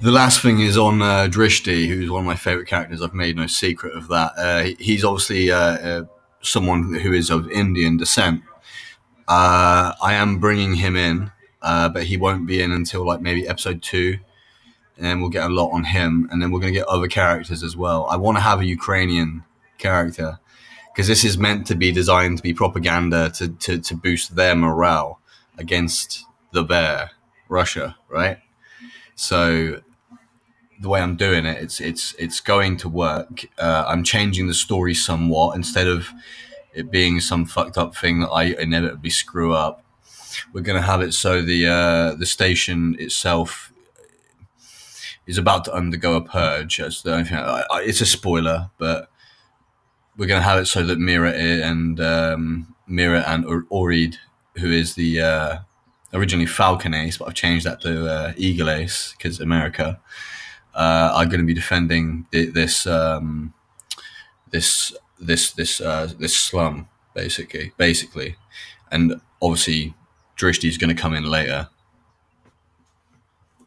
The last thing is on uh, Drishti, who's one of my favorite characters. I've made no secret of that. Uh, he's obviously uh, uh, someone who is of Indian descent. Uh, I am bringing him in, uh, but he won't be in until like maybe episode two, and we'll get a lot on him, and then we're going to get other characters as well. I want to have a Ukrainian character because this is meant to be designed to be propaganda to, to, to boost their morale against the bear, Russia, right? So the way I'm doing it, it's it's it's going to work. Uh, I'm changing the story somewhat instead of it being some fucked up thing that I inevitably screw up. We're going to have it so the uh, the station itself is about to undergo a purge. That's the only thing. I, I, it's a spoiler, but we're going to have it so that Mira and um, Mira and Orid, who is the uh, originally Falcon Ace, but I've changed that to uh, Eagle Ace because America uh, are going to be defending this um, this this this uh, this slum basically basically, and obviously Drishti is going to come in later